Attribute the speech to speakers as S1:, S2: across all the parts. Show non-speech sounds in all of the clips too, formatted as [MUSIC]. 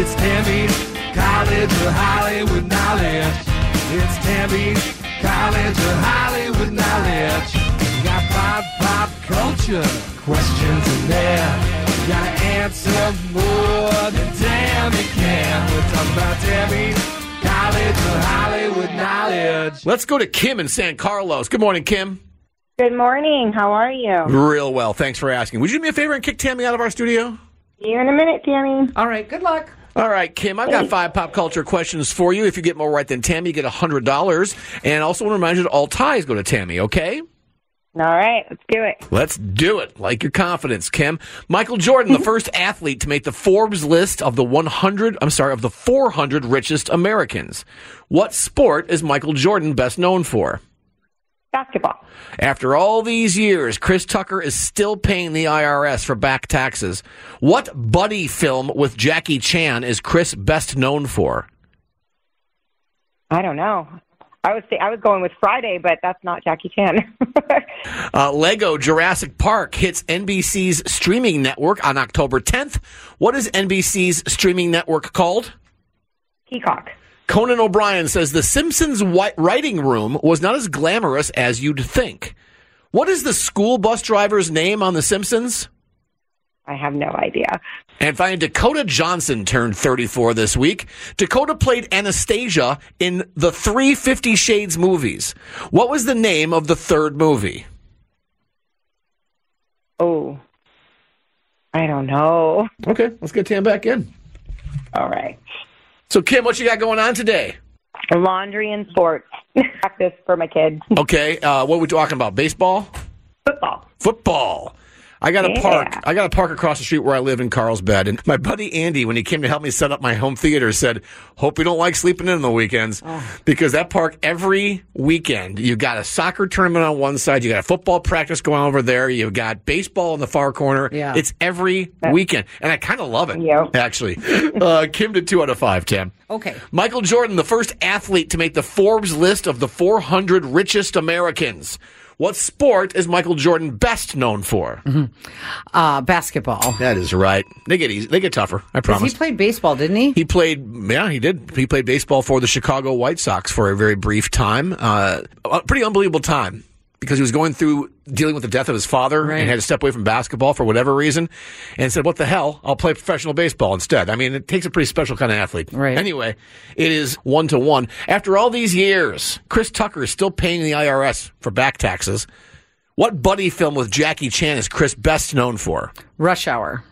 S1: It's Tammy's College of Hollywood Knowledge. It's Tammy's College of Hollywood Knowledge. We got pop, pop culture questions in there. You gotta answer more than Tammy can. We're talking about Tammy's College of Hollywood Knowledge.
S2: Let's go to Kim in San Carlos. Good morning, Kim.
S3: Good morning. How are you?
S2: Real well. Thanks for asking. Would you do me a favor and kick Tammy out of our studio?
S3: See you in a minute, Tammy.
S4: All right, good luck.
S2: All right, Kim, I've got five pop culture questions for you. If you get more right than Tammy, you get $100. And I also want to remind you that all ties go to Tammy, okay?
S3: All right, let's do it.
S2: Let's do it. Like your confidence, Kim. Michael Jordan, the [LAUGHS] first athlete to make the Forbes list of the 100, I'm sorry, of the 400 richest Americans. What sport is Michael Jordan best known for?
S3: Basketball.
S2: After all these years, Chris Tucker is still paying the IRS for back taxes. What buddy film with Jackie Chan is Chris best known for?
S3: I don't know. I was I was going with Friday, but that's not Jackie Chan. [LAUGHS]
S2: Uh, Lego Jurassic Park hits NBC's streaming network on October 10th. What is NBC's streaming network called?
S3: Peacock.
S2: Conan O'Brien says The Simpsons' writing room was not as glamorous as you'd think. What is the school bus driver's name on The Simpsons?
S3: I have no idea.
S2: And finally, Dakota Johnson turned 34 this week. Dakota played Anastasia in the three Fifty Shades movies. What was the name of the third movie?
S3: Oh, I don't know.
S2: Okay, let's get Tam back in.
S3: All right.
S2: So, Kim, what you got going on today?
S3: Laundry and sports. Practice for my kids.
S2: Okay, uh, what are we talking about? Baseball?
S3: Football.
S2: Football. I got a
S3: Yeah.
S2: park. I got a park across the street where I live in Carlsbad, and my buddy Andy, when he came to help me set up my home theater, said, "Hope you don't like sleeping in on the weekends, because that park every weekend you got a soccer tournament on one side, you got a football practice going over there, you've got baseball in the far corner.
S4: Yeah.
S2: It's every weekend, and I kind of love it.
S3: Yep.
S2: Actually, uh, Kim did two out of five. Tim.
S4: Okay.
S2: Michael Jordan, the first athlete to make the Forbes list of the 400 richest Americans. What sport is Michael Jordan best known for?
S4: Uh, basketball.
S2: That is right. They get easy. They get tougher. I promise.
S4: He played baseball, didn't he?
S2: He played, yeah, he did. He played baseball for the Chicago White Sox for a very brief time. Uh, a pretty unbelievable time because he was going through dealing with the death of his father
S4: Right.
S2: and had to step away from basketball for whatever reason and said, what the hell? I'll play professional baseball instead. I mean, it takes a pretty special kind of athlete.
S4: Right.
S2: Anyway, it is one to one. After all these years, Chris Tucker is still paying the IRS for back taxes. What buddy film with Jackie Chan is Chris best known for?
S4: Rush Hour.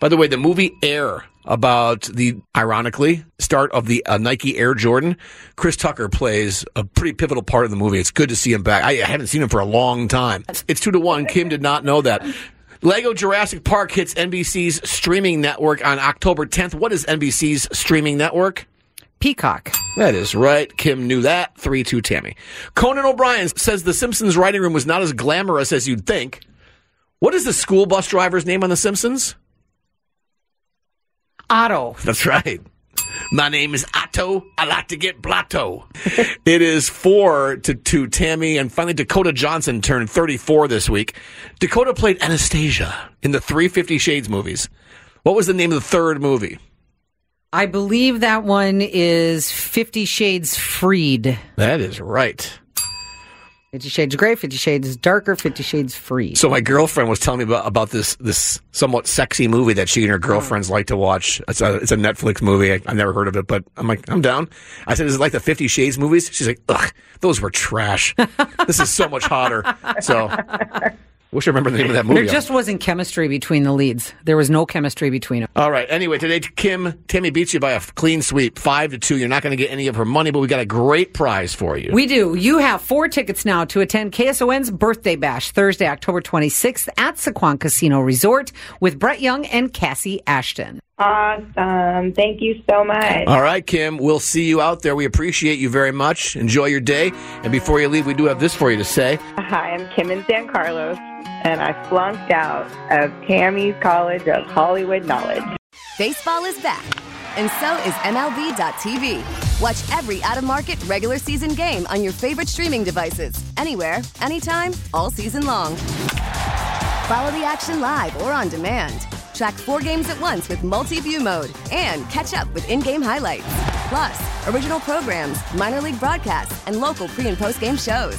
S2: By the way, the movie Air about the ironically start of the uh, Nike Air Jordan, Chris Tucker plays a pretty pivotal part of the movie. It's good to see him back. I, I haven't seen him for a long time. It's two to one. Kim did not know that. Lego Jurassic Park hits NBC's streaming network on October 10th. What is NBC's streaming network?
S4: Peacock.
S2: That is right. Kim knew that. 3 2 Tammy. Conan O'Brien says The Simpsons writing room was not as glamorous as you'd think. What is the school bus driver's name on The Simpsons?
S4: Otto.
S2: That's right. My name is Otto. I like to get blotto. [LAUGHS] it is four to two, Tammy. And finally, Dakota Johnson turned 34 this week. Dakota played Anastasia in the three Fifty Shades movies. What was the name of the third movie?
S4: I believe that one is Fifty Shades Freed.
S2: That is right.
S4: Fifty Shades Gray, Fifty Shades Darker, Fifty Shades Free.
S2: So my girlfriend was telling me about, about this this somewhat sexy movie that she and her girlfriends oh. like to watch. It's a it's a Netflix movie. I, I've never heard of it, but I'm like I'm down. I said, "Is it like the Fifty Shades movies?" She's like, "Ugh, those were trash. this is so much hotter." So, wish I remember the name of that movie.
S4: There just wasn't chemistry between the leads. There was no chemistry between them.
S2: All right. Anyway, today Kim Tammy beats you by a clean sweep, five to two. You're not going to get any of her money, but we got a great prize for you.
S4: We do. You have four tickets now to attend KSON's birthday bash Thursday, October 26th at Sycuan Casino Resort with Brett Young and Kassi Ashton.
S3: Awesome. Thank you so much.
S2: All right, Kim, we'll see you out there. We appreciate you very much. Enjoy your day. And before you leave, we do have this for you to say.
S3: Hi, I'm Kim in San Carlos, and I flunked out of Tammy's College of Hollywood Knowledge.
S5: Baseball is back, and so is MLB.tv. Watch every out of market regular season game on your favorite streaming devices, anywhere, anytime, all season long. Follow the action live or on demand. Track four games at once with multi view mode and catch up with in game highlights. Plus, original programs, minor league broadcasts, and local pre and post game shows.